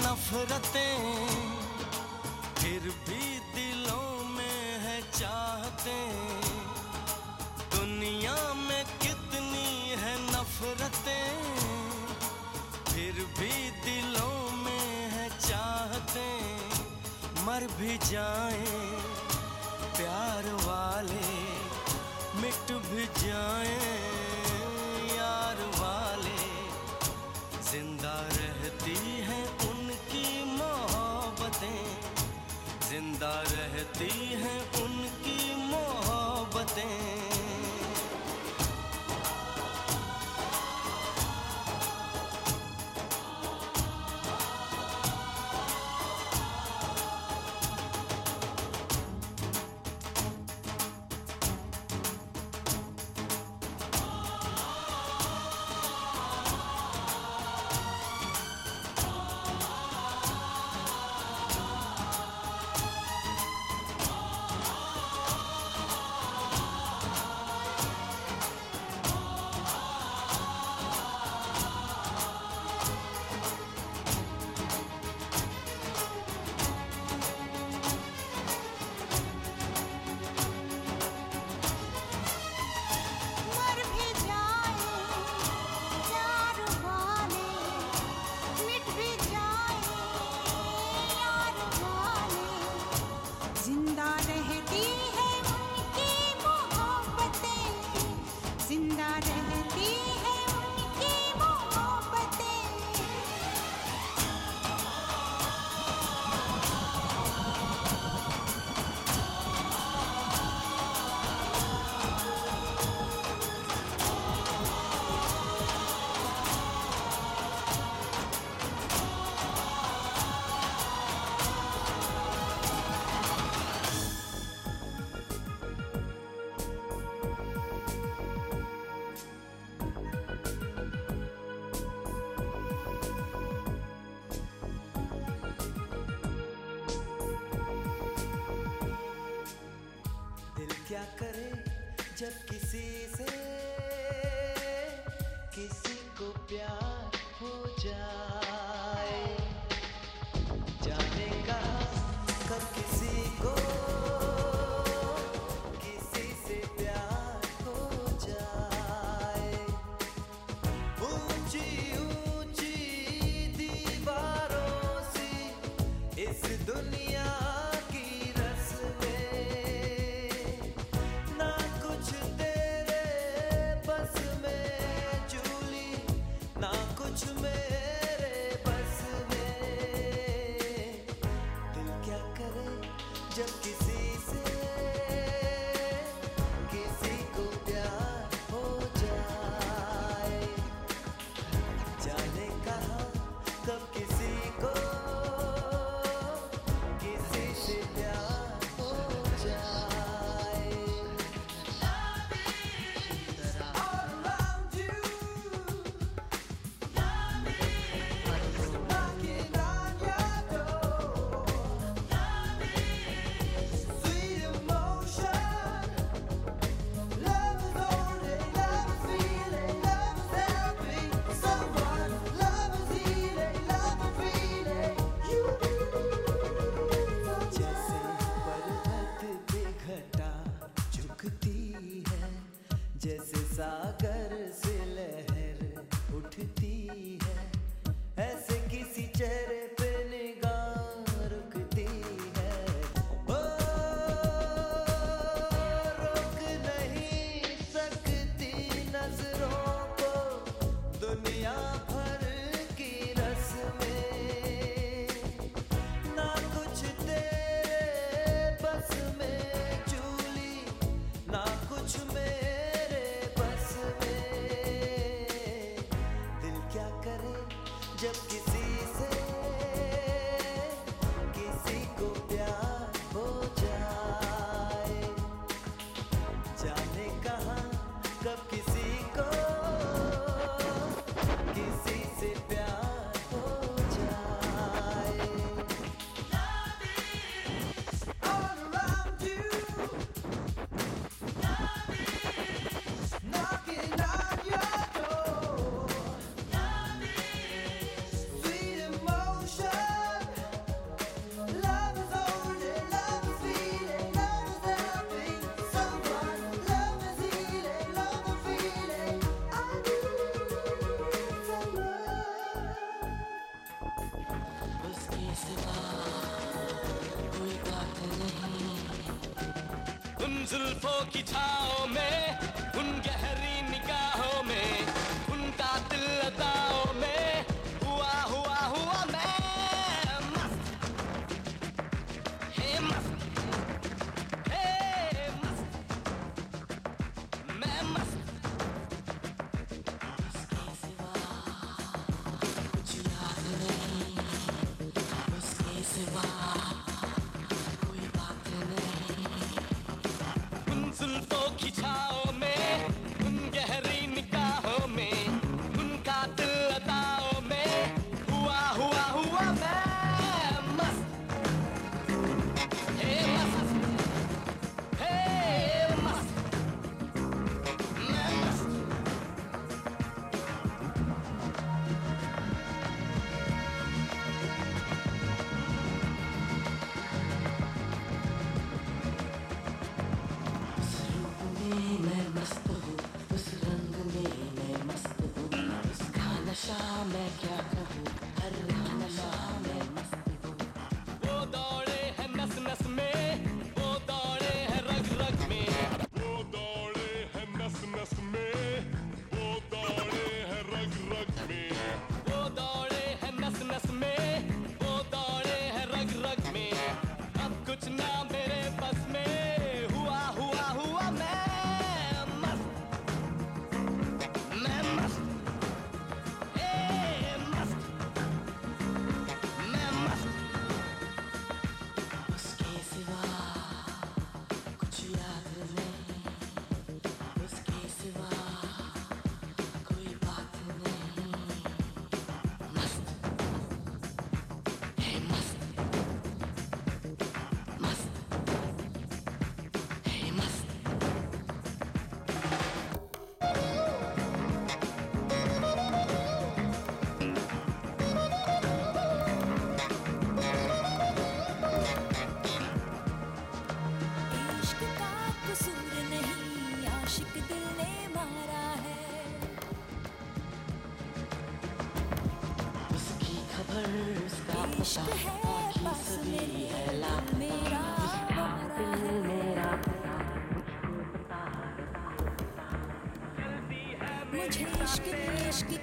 नफरतें, फिर भी दिलों में है चाहते। दुनिया में कितनी है नफरतें, फिर भी दिलों में है चाहते। मर भी जाए, प्यार वाले मिट भी जाए।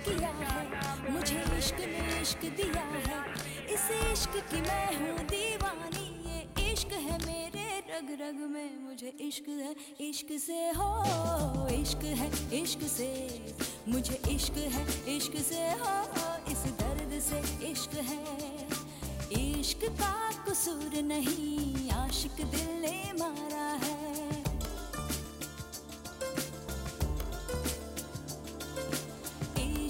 किया है। मुझे इश्क ने इश्क दिया है। इस इश्क की मैं हूँ दीवानी। ये इश्क है मेरे रग रग में। मुझे इश्क है, इश्क से हो, इश्क है, इश्क से। मुझे इश्क है, इश्क से हो, इस दर्द से इश्क है। इश्क का कसूर नहीं, आशिक दिल ने मारा है।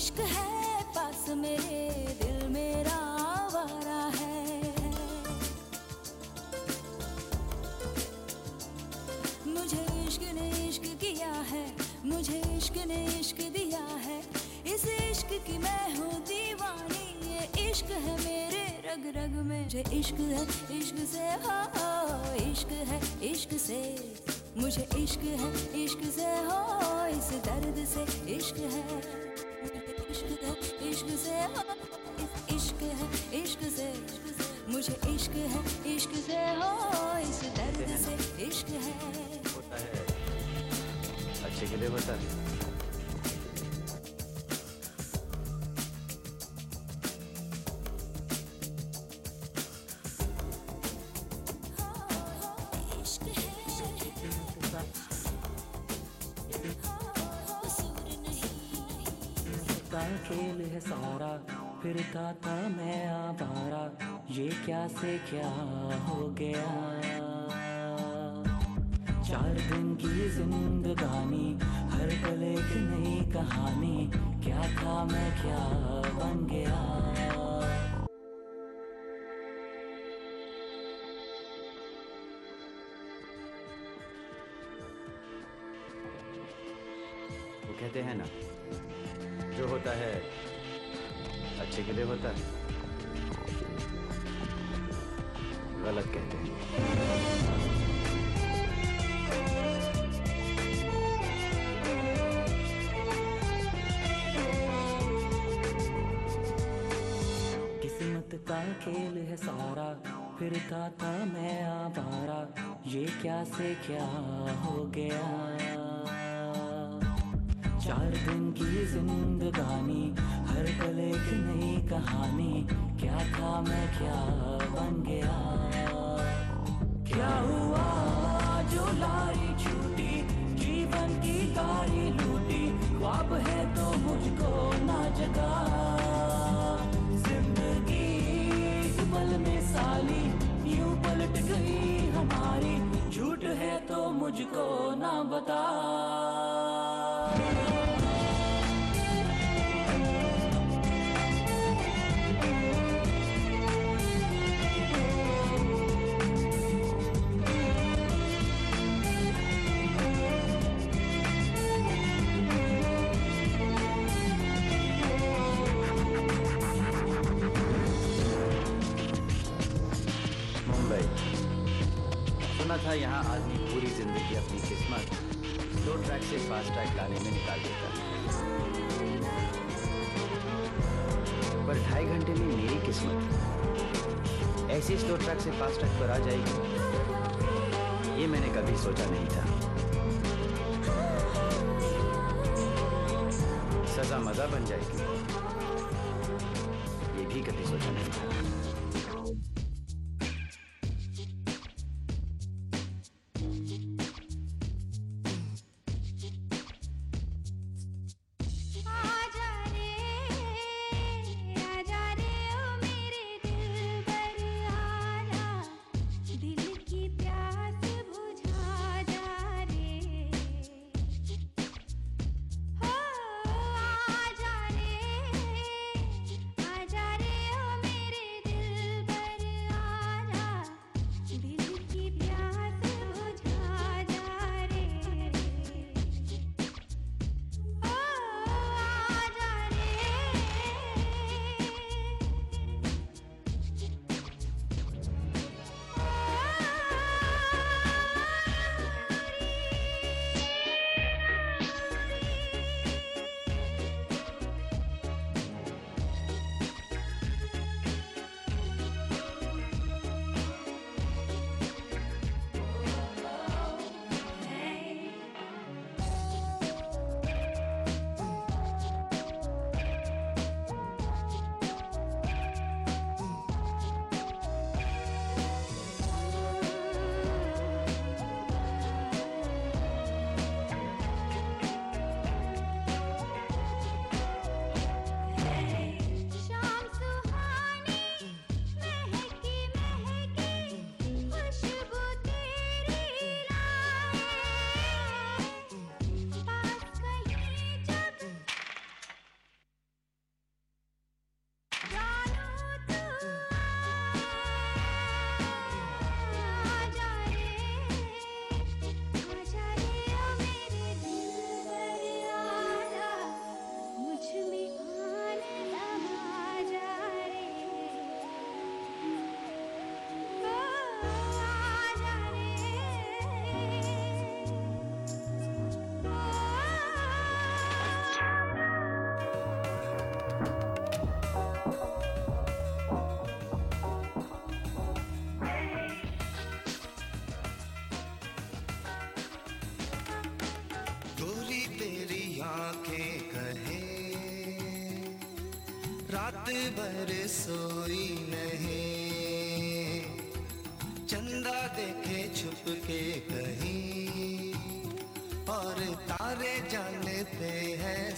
इश्क है पास मेरे दिल मेरा आवारा है। मुझे इश्क ने इश्क किया है, मुझे इश्क ने इश्क दिया है। इस इश्क की मैं हूँ दीवानी, ये इश्क है मेरे रग रग में। मुझे इश्क है, इश्क से हो, इश्क है, इश्क से। मुझे इश्क है, इश्क से, हो, इस दर्द से इश्क है। इश्क है इश्क से हो इश्क है इश्क से मुझे इश्क है इश्क से हो इस दर्द से इश्क है। होता है। अच्छे के लिए होता है। फिरता था मैं आवारा। ये क्या से क्या हो गया? चार दिन की जिंदगानी, हर पल एक नई कहानी। क्या था मैं क्या बन गया? वो कहते हैं ना, जो होता है अच्छे के होता है। गलत कहते हैं। का खेल है सारा फिरता था मैं आवारा। ये क्या से क्या हो गया? चार दिन की जिंदगानी, हर पल एक नई कहानी। क्या था मैं, क्या बन गया? क्या हुआ? जो लारी छूटी, जीवन की गाड़ी लूटी। ख्वाब है तो मुझको ना जगा। ज़िंदगी पल में साली, यूँ पलट गई हमारी। झूठ है तो मुझको ना बता। था, यहाँ आदमी पूरी ज़िंदगी अपनी किस्मत दो ट्रैक से फास्ट ट्रैक लाने में निकाल देता। है पर ढाई घंटे में मेरी किस्मत ऐसी स्लो ट्रैक से फास्ट ट्रैक पर आ जाएगी, ये मैंने कभी सोचा नहीं था। सजा मज़ा बन जाएगी, ये भी कभी सोचा नहीं था।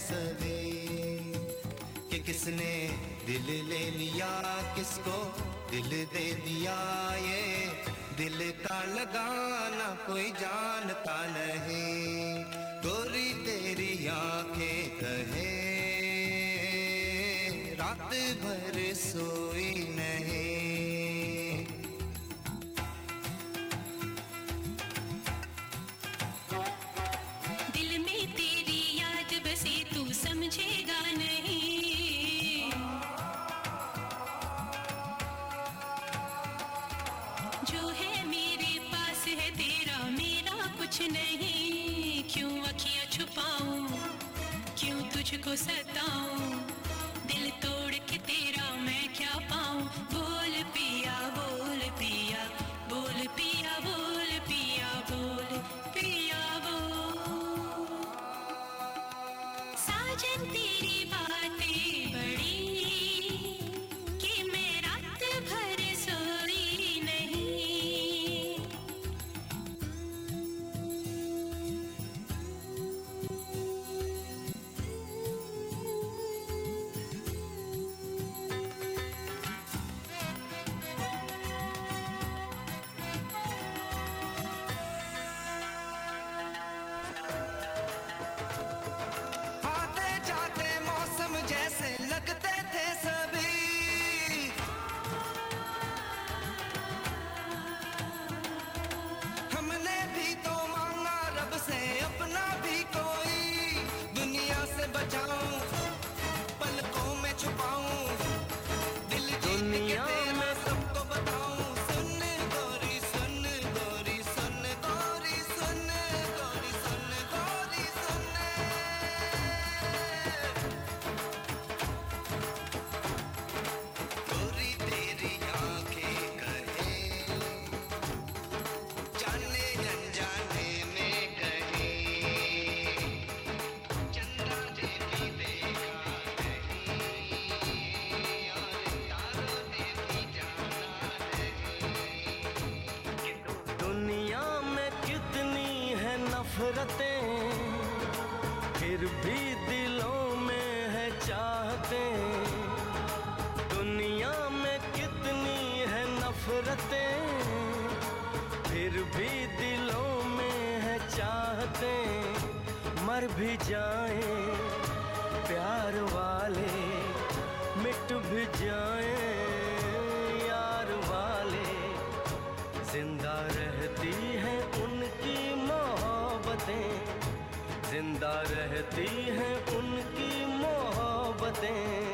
सभी कि किसने दिल ले लिया, किसको दिल दे दिया ये? दिल का लगाना कोई जानता नहीं। तुझको सताऊं। प्यार वाले मिट भी जाए, यार वाले। ज़िंदा रहती है उनकी मोहब्बतें। ज़िंदा रहती है उनकी मोहब्बतें।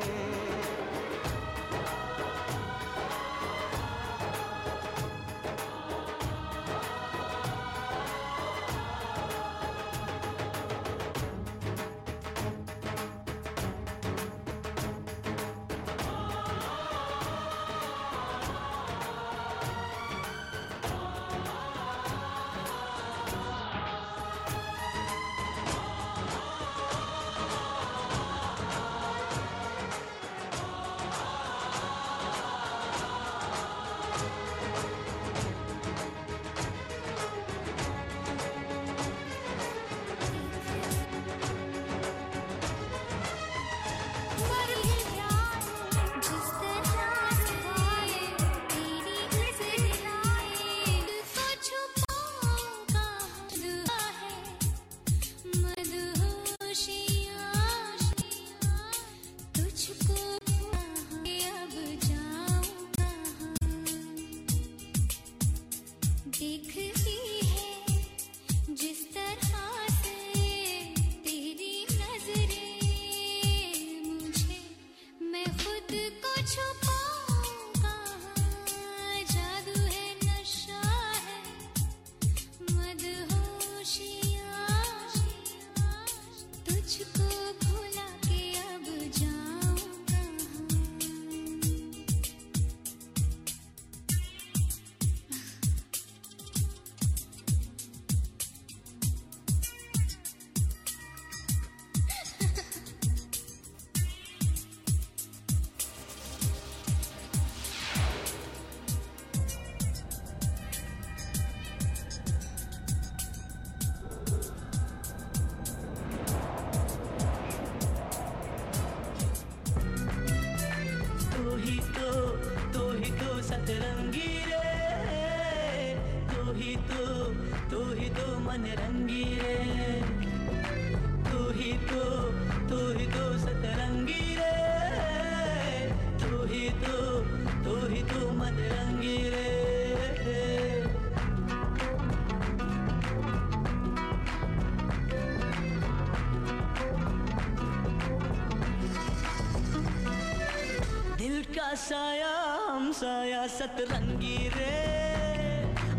साया, हम साया सतरंगी रे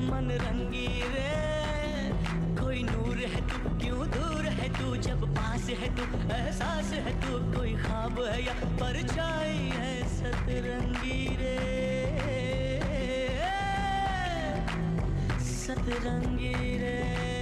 मन रंगी रे। कोई नूर है तू, क्यों दूर है तू? जब पास है तू, एहसास है तू? कोई ख्वाब है या परछाई है सतरंगी रे? सतरंगी रे।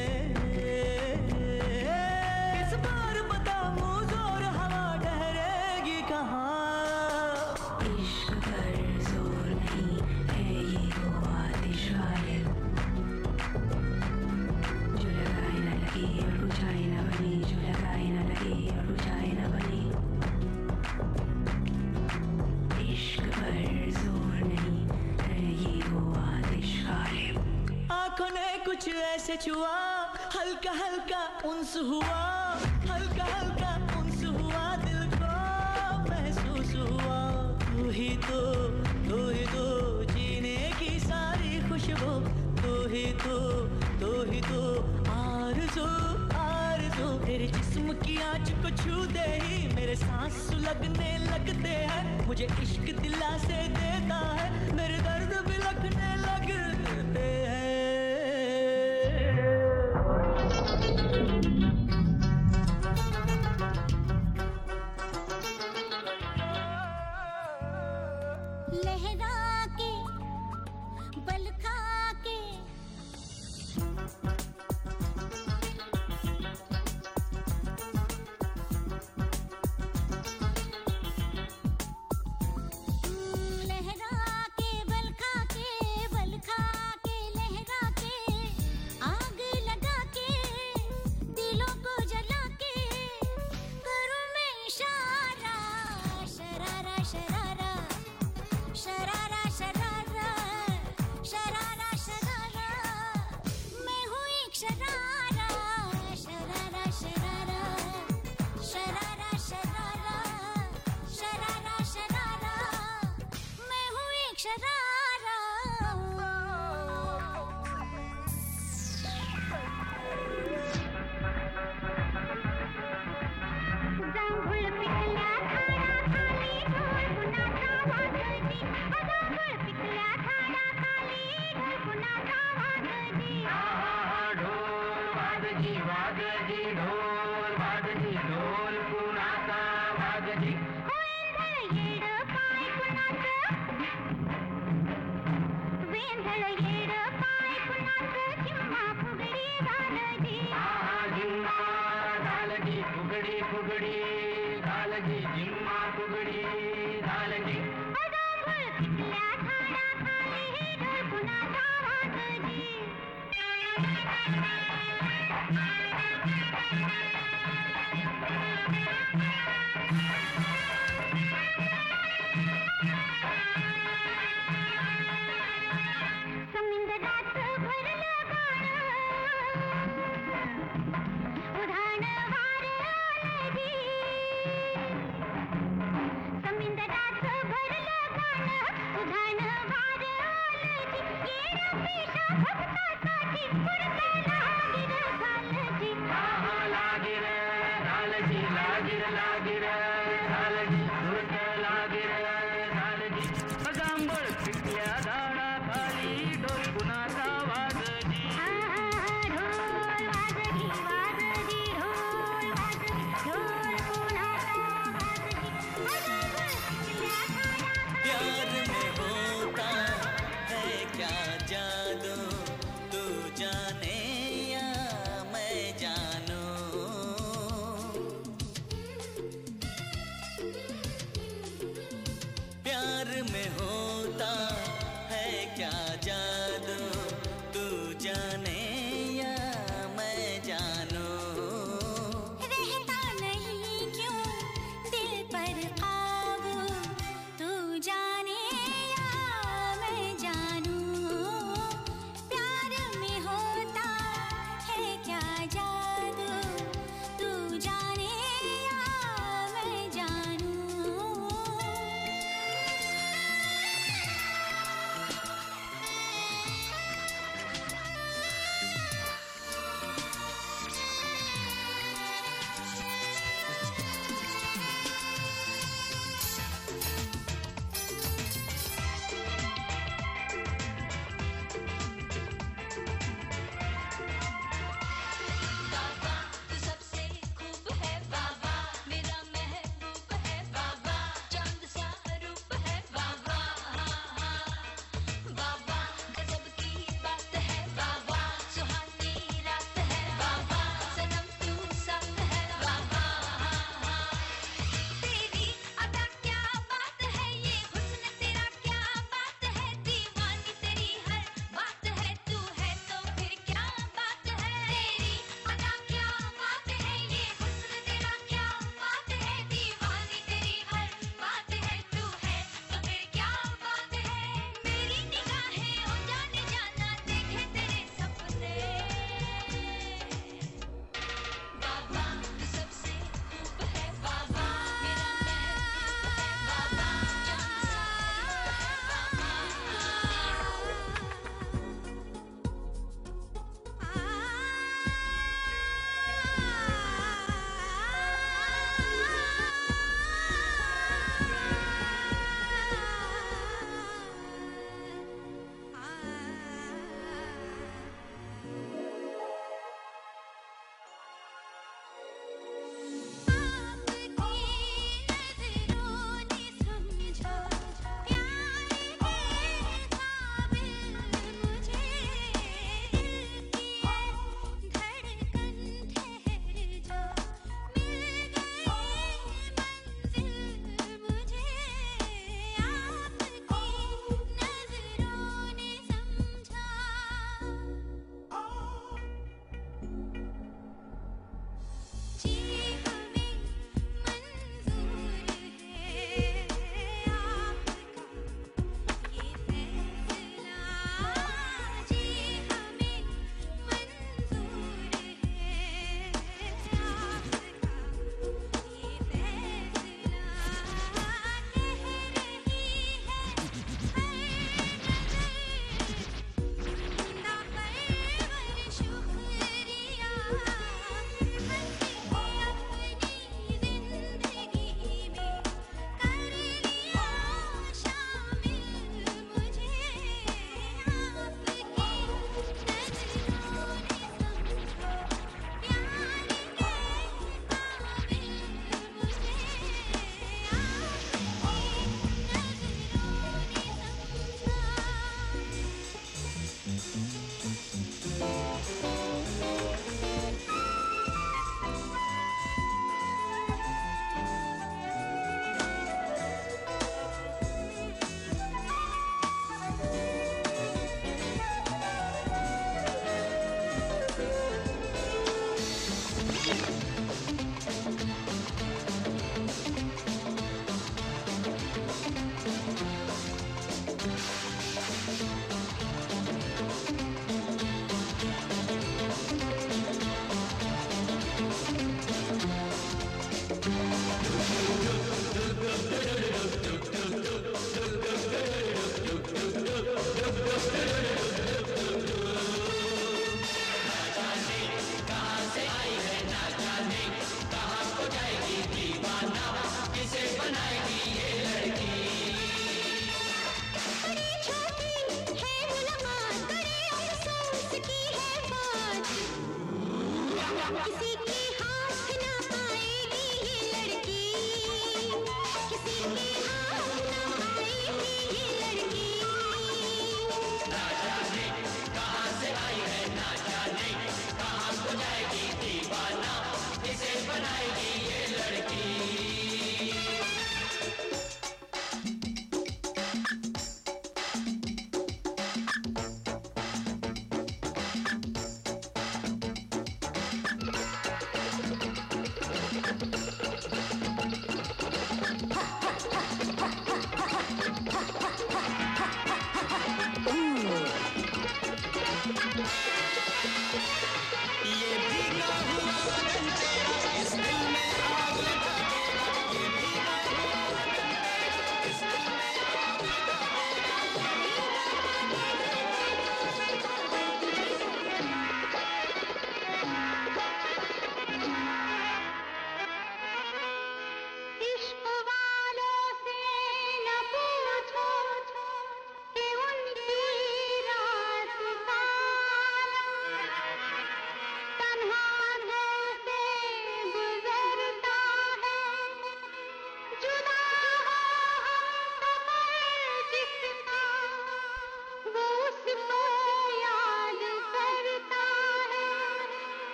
छुआ, हल्का हल्का उन्स हुआ, हल्का हल्का उन्स हुआ दिल को महसूस हुआ। तू ही तो तू ही तो जीने की सारी खुशबू। तू ही तो तू ही तो आरज़ू आरज़ू। तेरे जिस्म की आँच को छूते ही मेरे सांस सुलगने लगते हैं। मुझे इश्क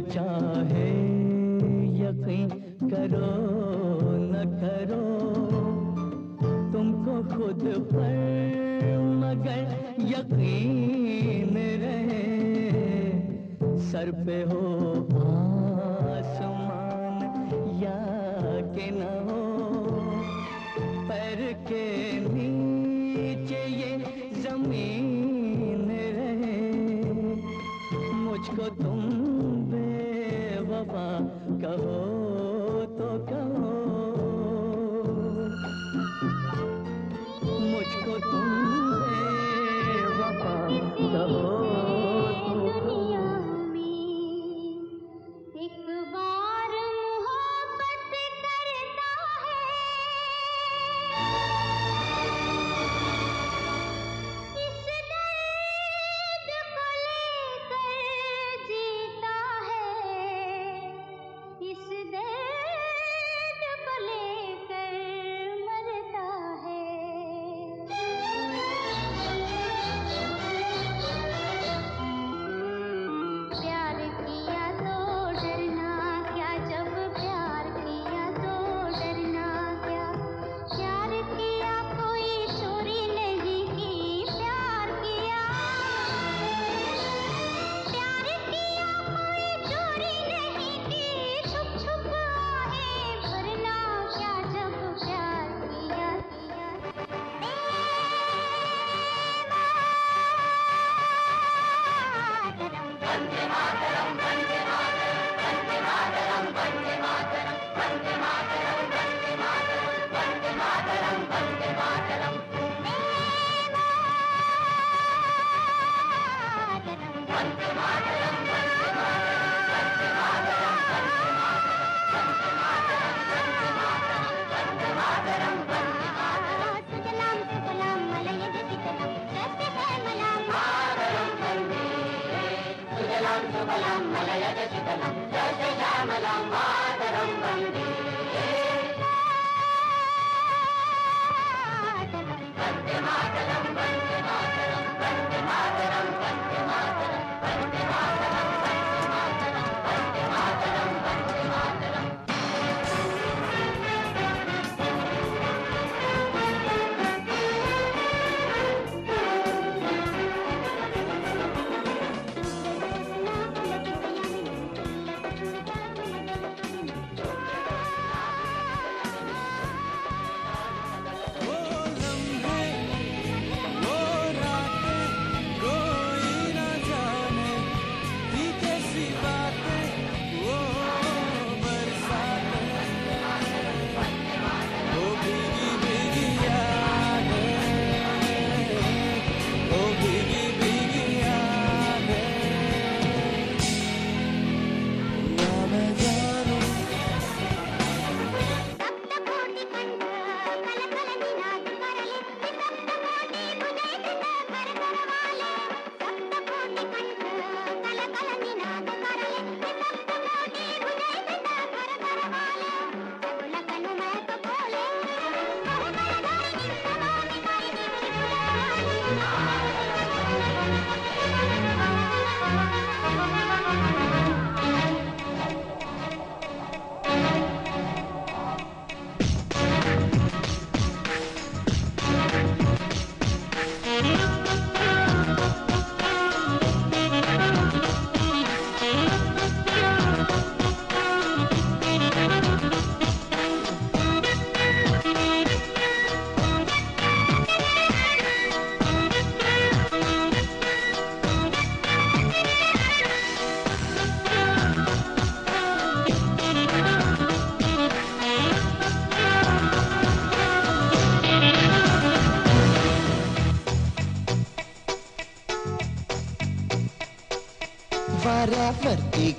चाहे यकीन करो न करो, तुमको खुद पर मगर यकीन रहे। सर पे हो आ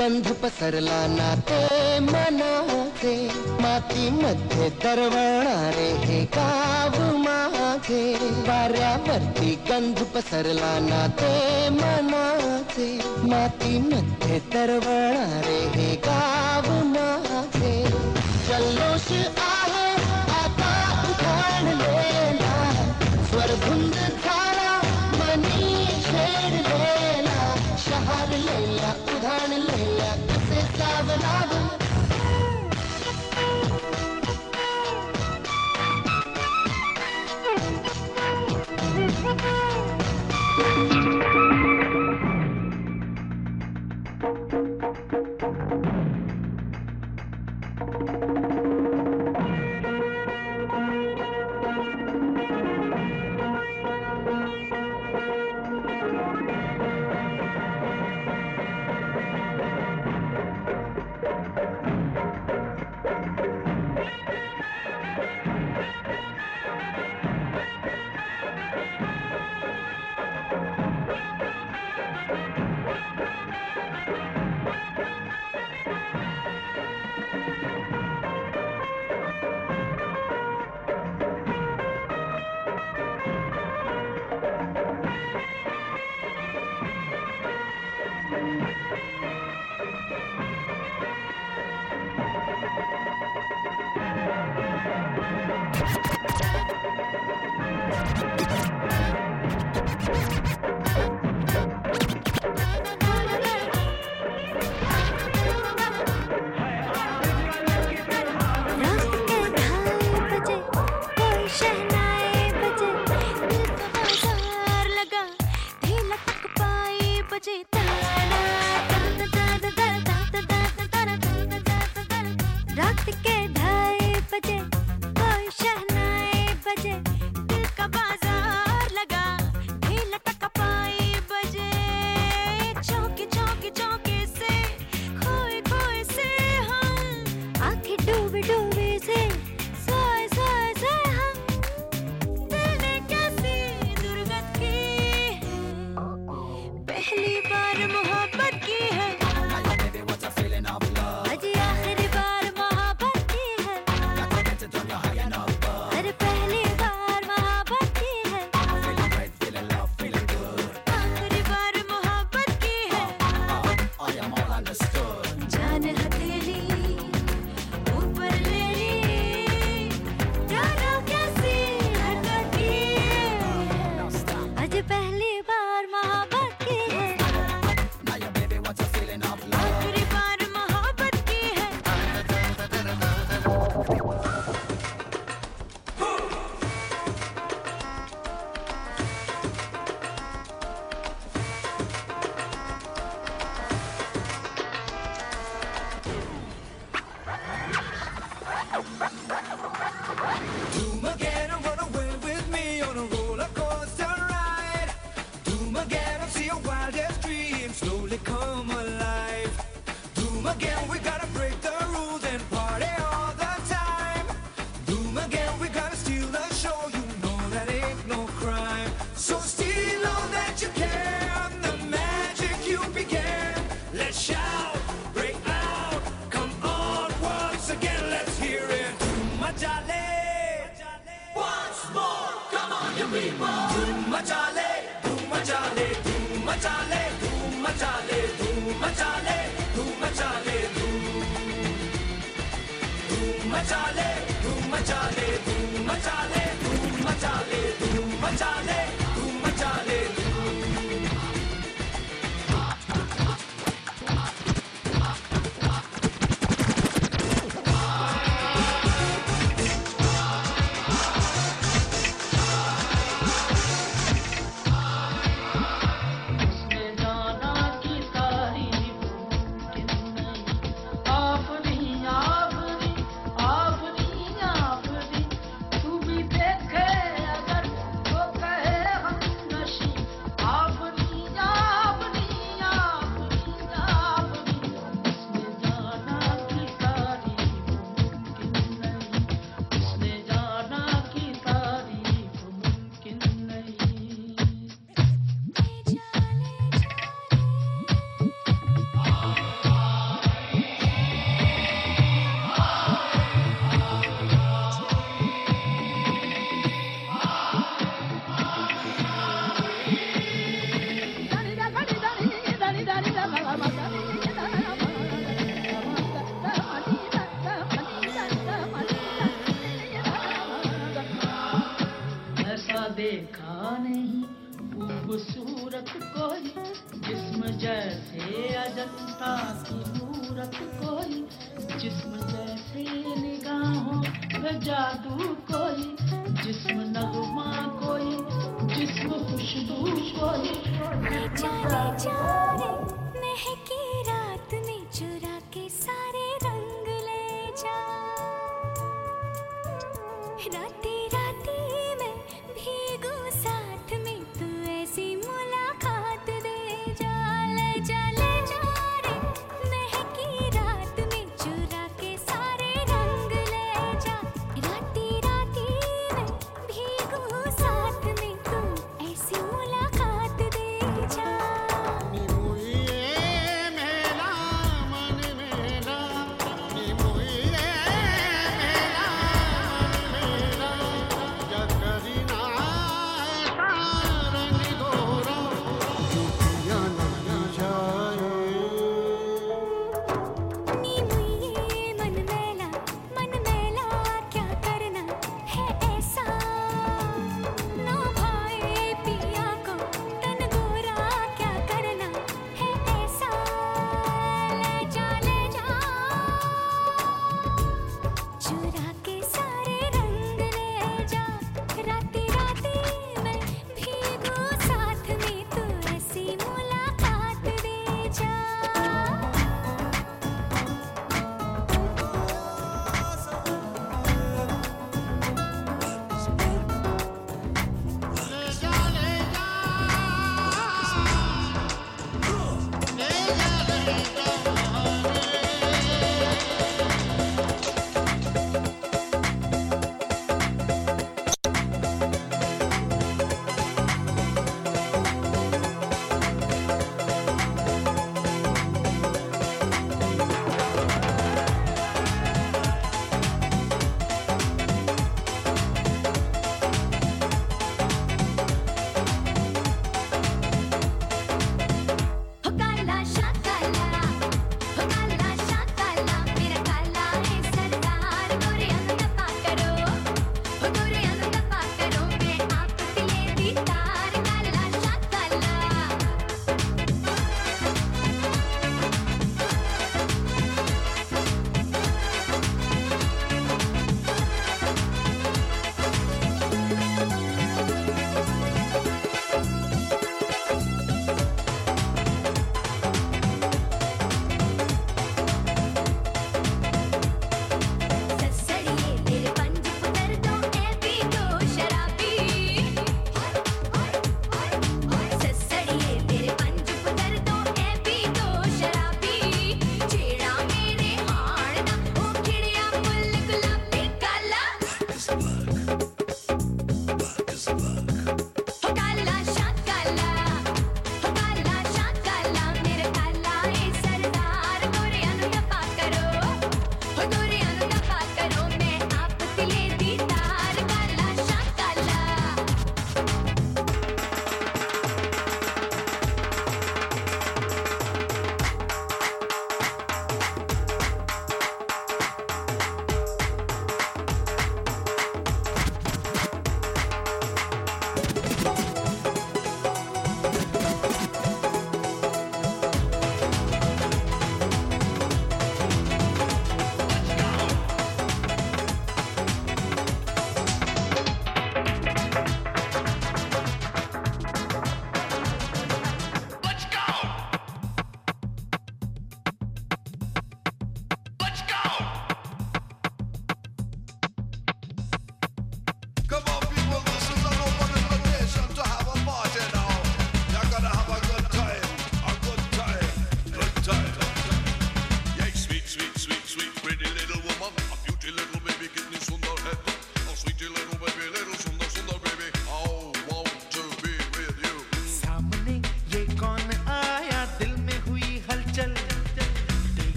गंध पसरला नाते मध्य मातीमध्ये दरवणारे हे गाव माझे वाऱ्यावरती गंध पसरला नाते मध्य मातीमध्ये दरवणारे हे गाव माझे जल्लोष आ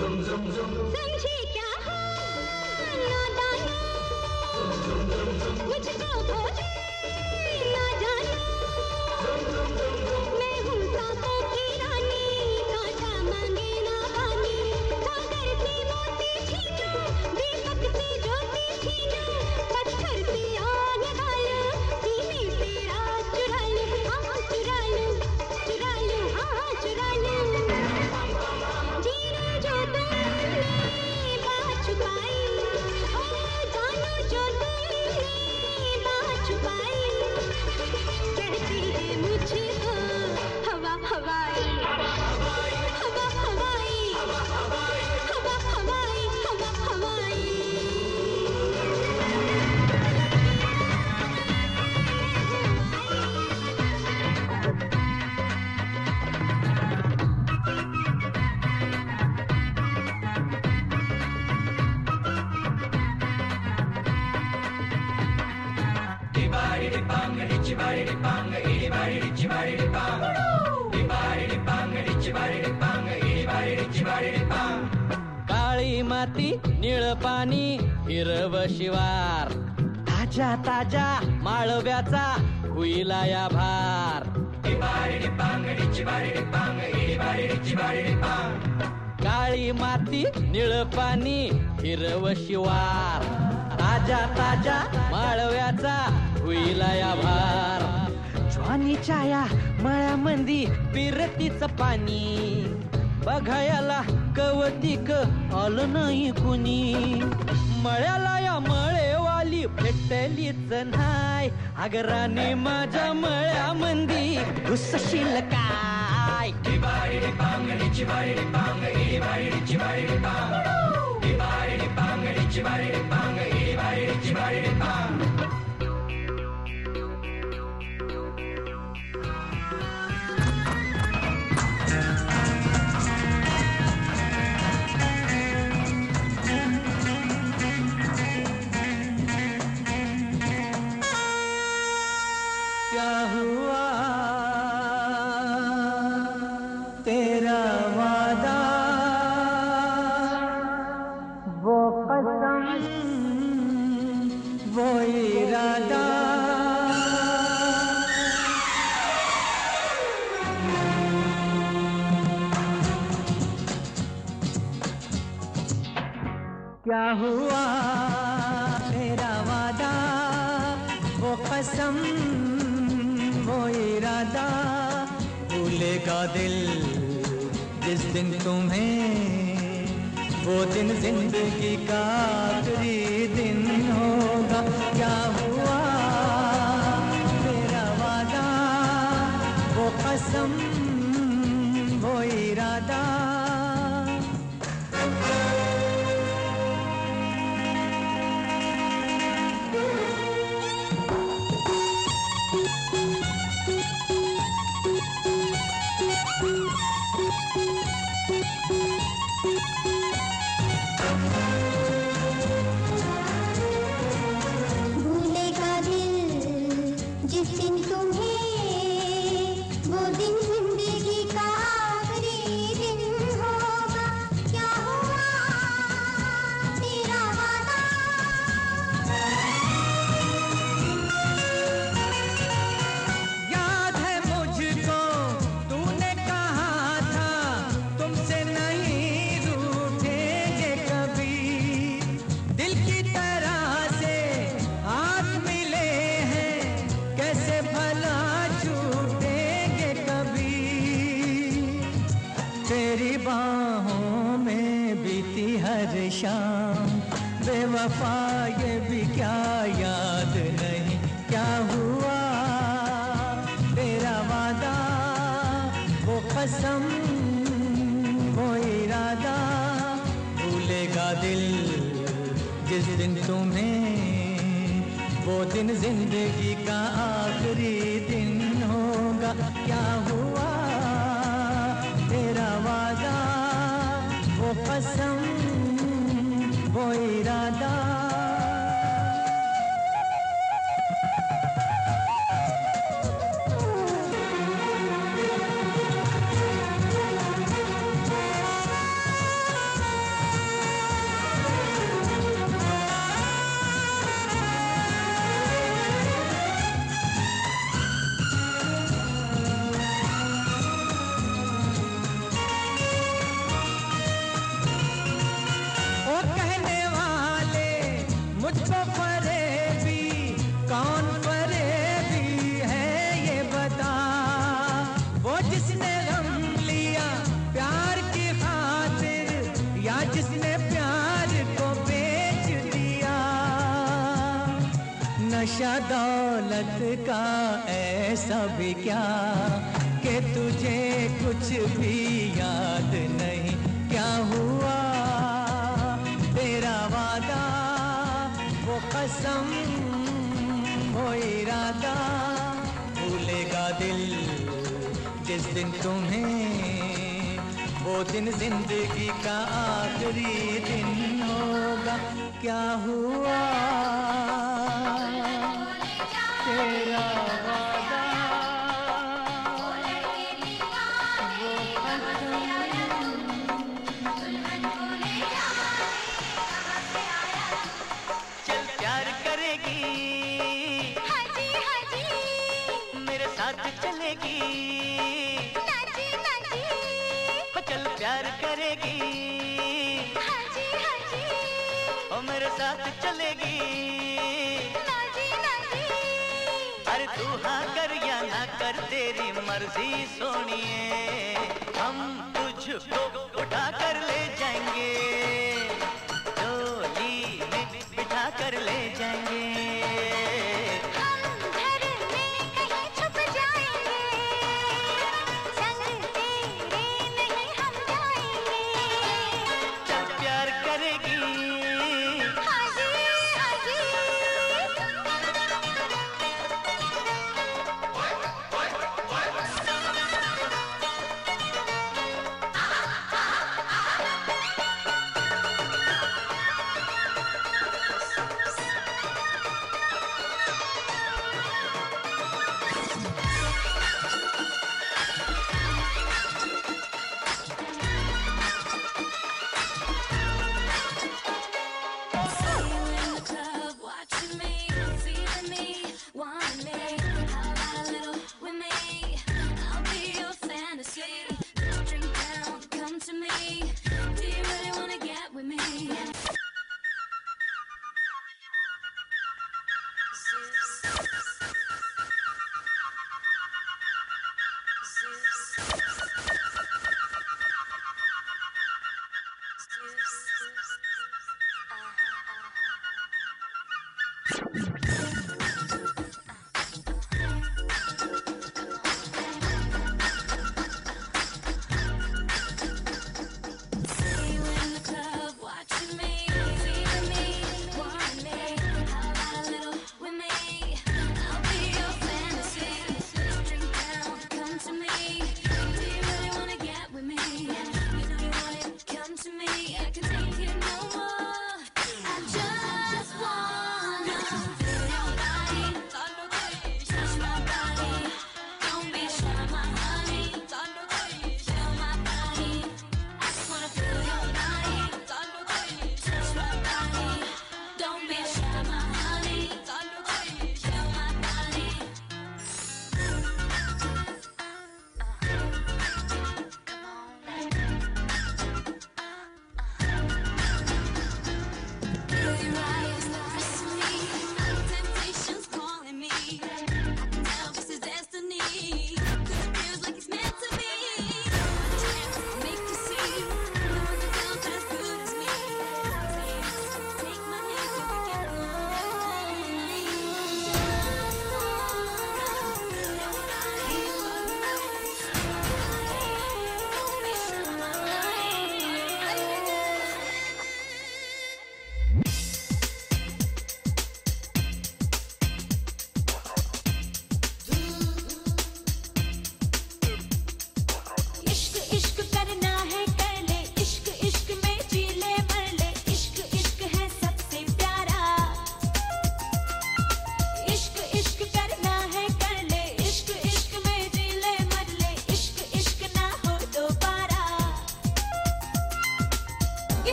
曾曾曾曾 छाया या मळ्यामंदी पिरतीच पाणी. बघायला कवतिक आलं नाही कुणी. मळ्याला या मळेवाली भेटलीच नाय अगराने माझ्या मळ्यामंदी घुसशील काय? क्या वो इरादा क्या हुआ तेरा वादा? वो कसम वो इरादा भूलेगा दिल जिस दिन तुम्हें, वो दिन ज़िंदगी का आखिरी मुझको फरेबी कौन फरेबी है ये बता। वो जिसने गम लिया प्यार की खातिर, या जिसने प्यार को बेच दिया। नशा दौलत का ऐसा भी क्या, कि तुझे कुछ भी याद नहीं। कसम हो इरादा भूलेगा दिल जिस दिन तुम्हें, वो दिन ज़िंदगी का आखिरी दिन होगा। क्या हुआ? तेरा हो चल प्यार करेगी। हाँ जी हाँ जी। ओ मेरे साथ चलेगी। ना जी ना जी अरे तू हाँ कर या ना कर तेरी मर्ज़ी सोनिए। हम तुझ तुझको उठा कर ले जाएँगे। डोली में बिठा कर ले जाएँगे। すごい。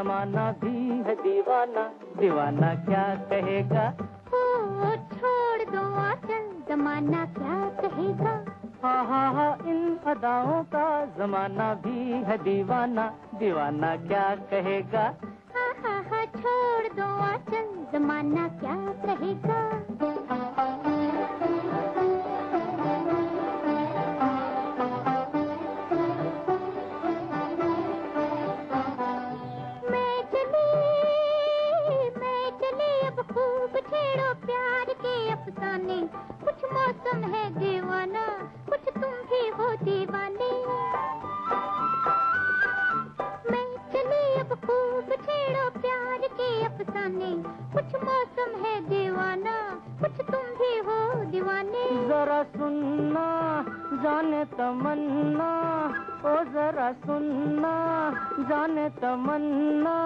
जमाना भी है दीवाना। दीवाना क्या कहेगा? ओ, छोड़ दो आचल जमाना क्या कहेगा? हाँ हाँ हाँ इन अदाओं का जमाना भी है दीवाना। दीवाना क्या कहेगा? हाँ हाँ हाँ छोड़ दो आचल जमाना क्या कहेगा? जाने कुछ मौसम है दीवाना, कुछ तुम भी हो दीवाने। मैं चली अब खूब छेड़ो प्यार के अफसाने, कुछ मौसम जाने तमन्ना ओ जरा सुनना जाने तमन्ना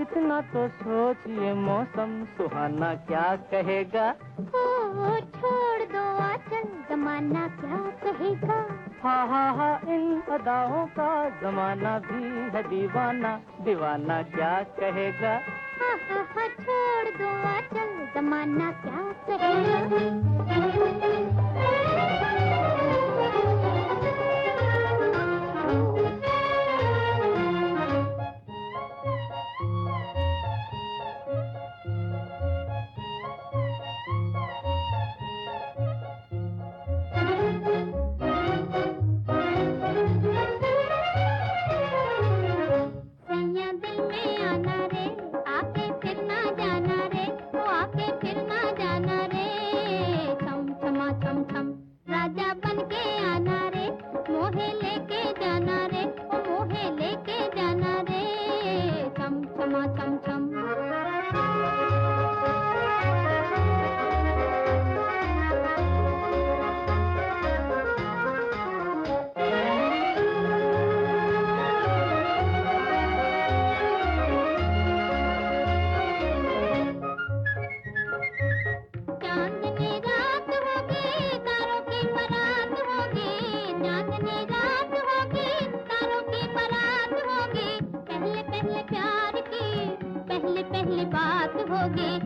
इतना तो सोचिए मौसम सुहाना क्या कहेगा। ओ, ओ छोड़ दो आचल जमाना क्या कहेगा। हा हा हा इन अदाओं का जमाना भी है दीवाना दीवाना क्या कहेगा। हा हा हा छोड़ दो आचल जमाना क्या कहेगा। होगी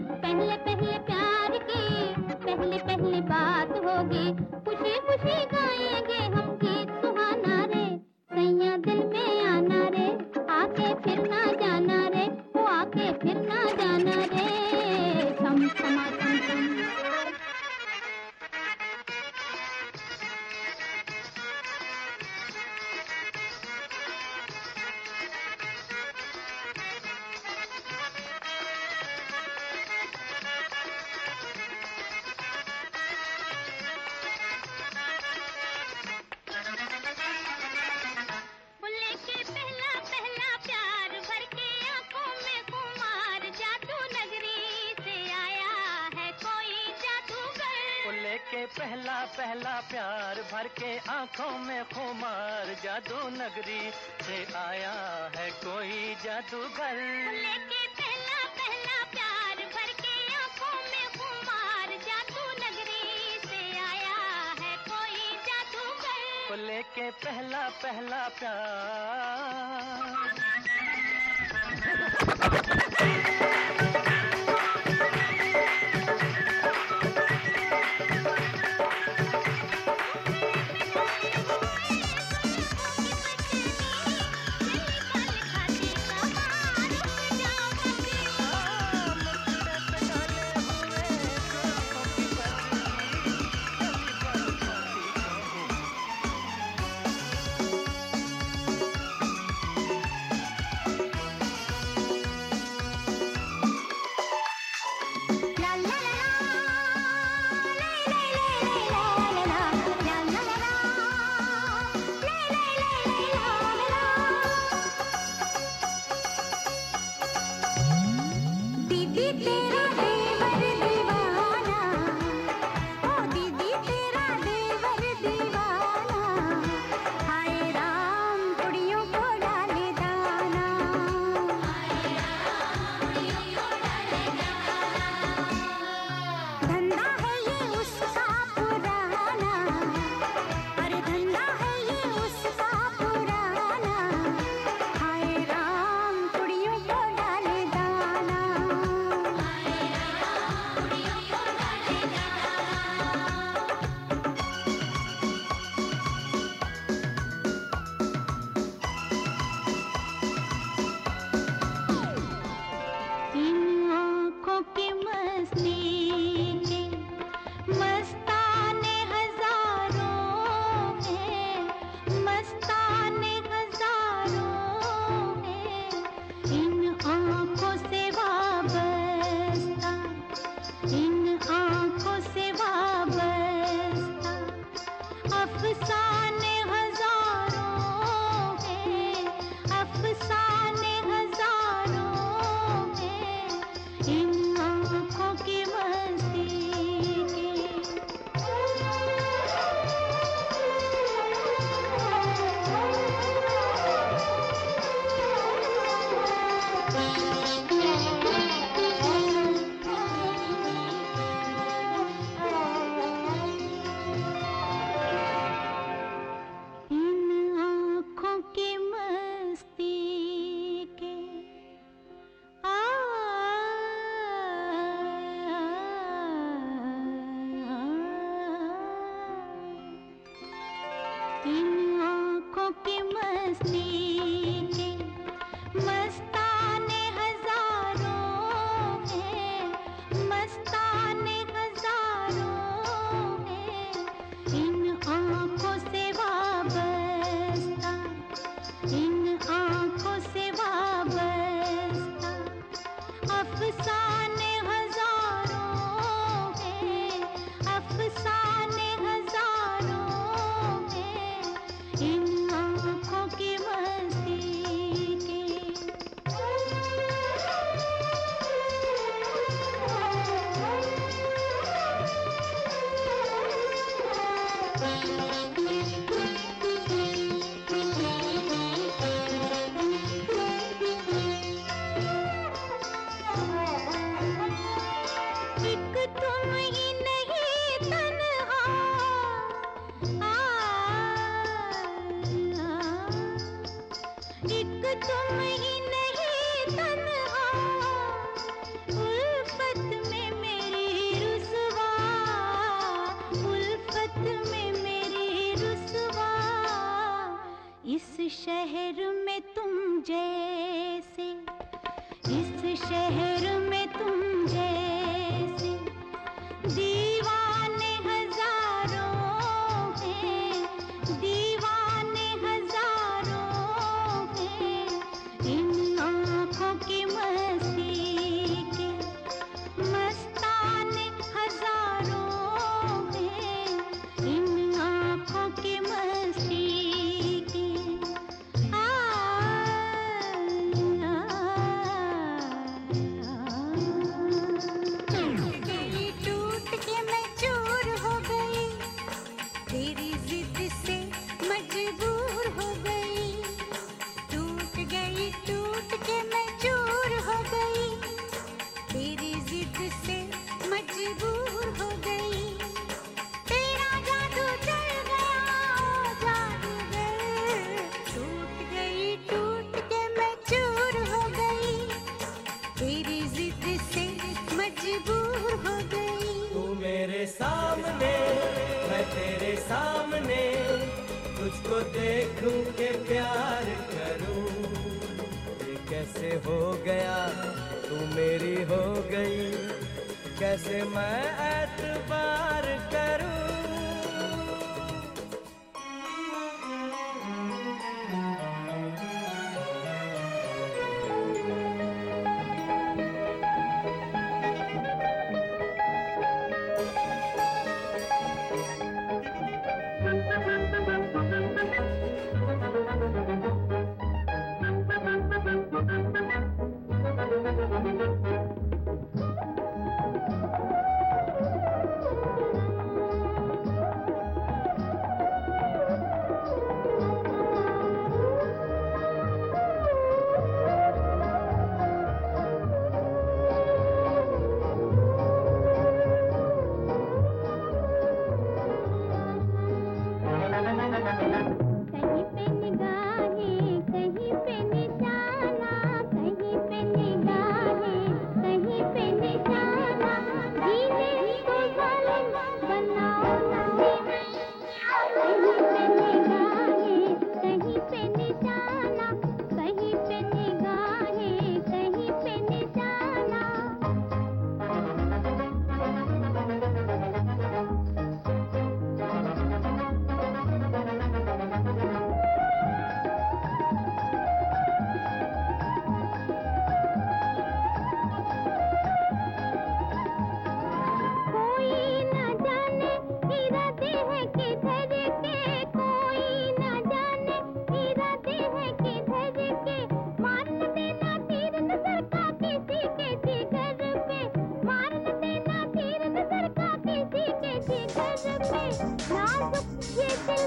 शहर में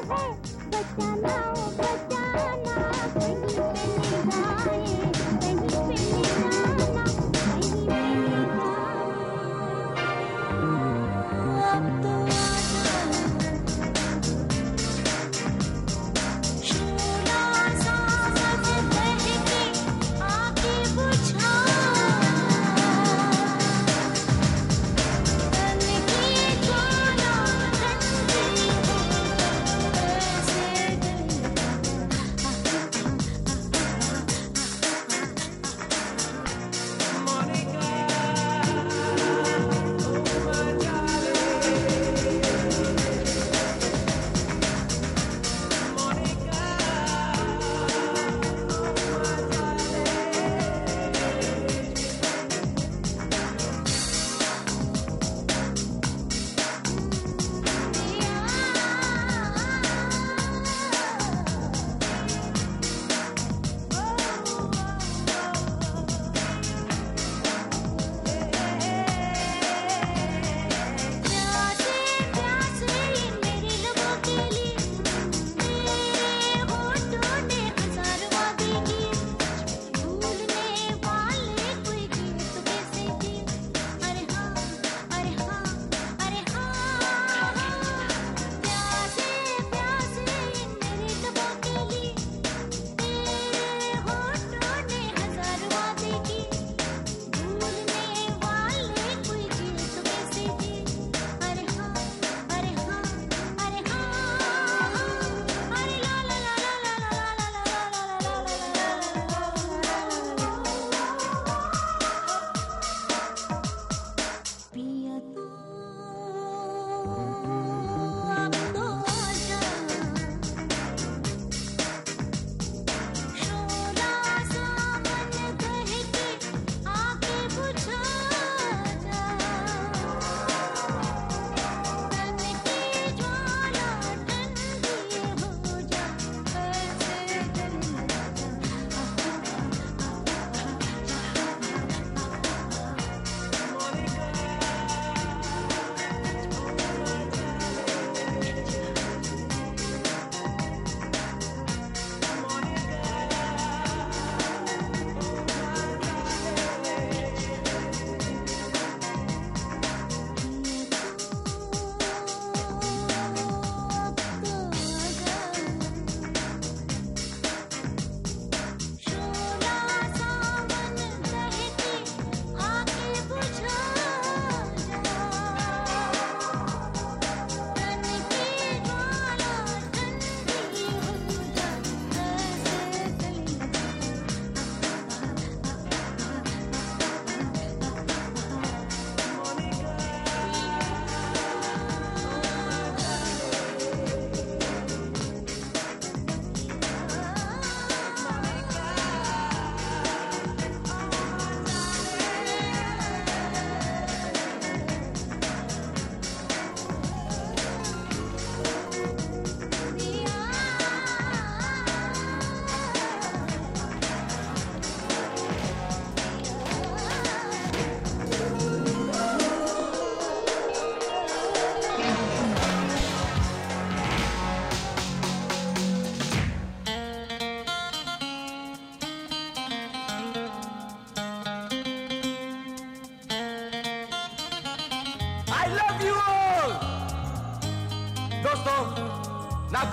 Hey, let's.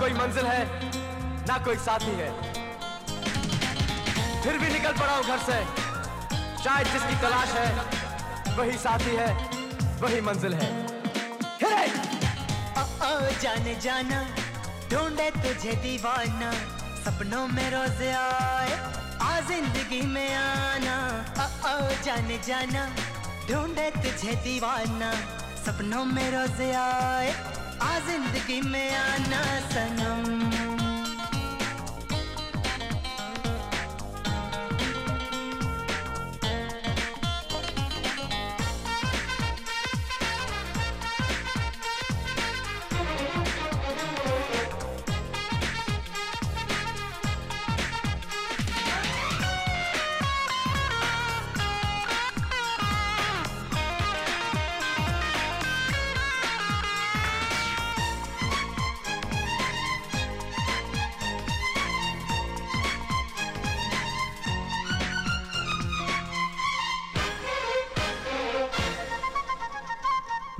कोई मंजिल है ना कोई साथी है। फिर भी निकल पड़ा हूँ घर से। शायद जिसकी तलाश है वही साथी है वही मंजिल है। ओ, जाने जाना ढूंढे तुझे दीवाना। सपनों में रोज आए आ ज़िंदगी में आना। ओ जाने जाना ढूंढे तुझे दीवाना। सपनों में रोज आए ज़िंदगी में आना सनम।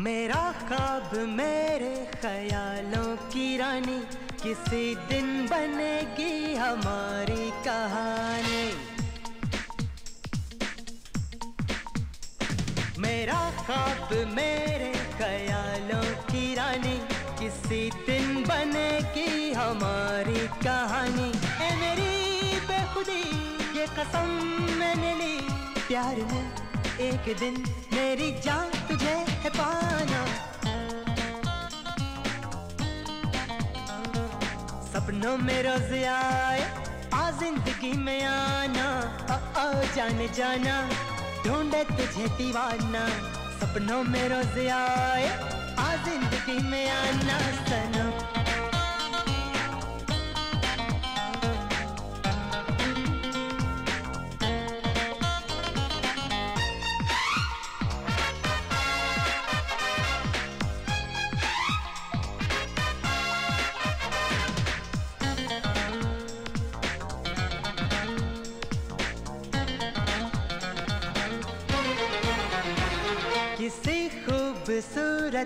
मेरा ख्वाब मेरे ख्यालों की रानी, किसी दिन बनेगी हमारी कहानी। मेरा ख्वाब मेरे ख्यालों की रानी, किसी दिन बनेगी हमारी कहानी। ए मेरी बेखुदी, ये कसम मैंने ली, प्यार में एक दिन मेरी जान है पाना। सपनों में रोज आए आ ज़िंदगी में आना। ओ ओ जाने जाना, ढूंढे तुझे दीवाना। सपनों में रोज आए आ ज़िंदगी में आना। सनम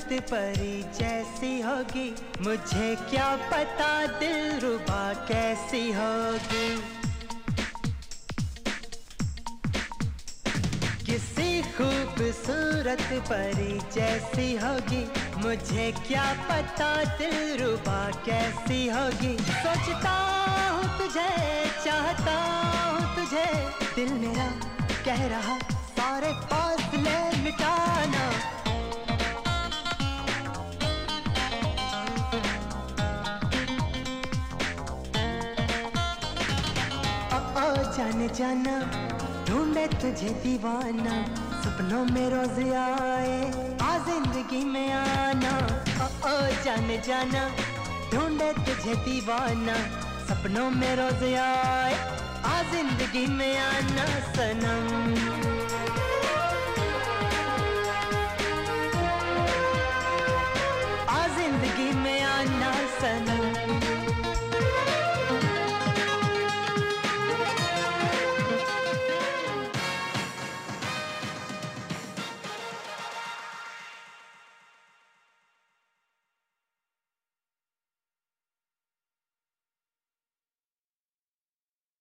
खूबसूरत परी जैसी होगी। मुझे क्या पता दिल रुबा कैसी होगी। किसी खूबसूरत परी जैसी होगी। मुझे क्या पता दिल रुबा कैसी होगी। सोचता हूँ तुझे, चाहता हूँ तुझे। दिल मेरा कह रहा, सारे फासले मिटाना। जाने जाना, ढूंढे तुझे दीवाना, सपनों में रोज आए, आ ज़िंदगी में आना। ओ ओ, जाने जाना, ढूंढे तुझे दीवाना, सपनों में रोज आए, आ ज़िंदगी में आना, सनम। ज़िंदगी में आना, सनम।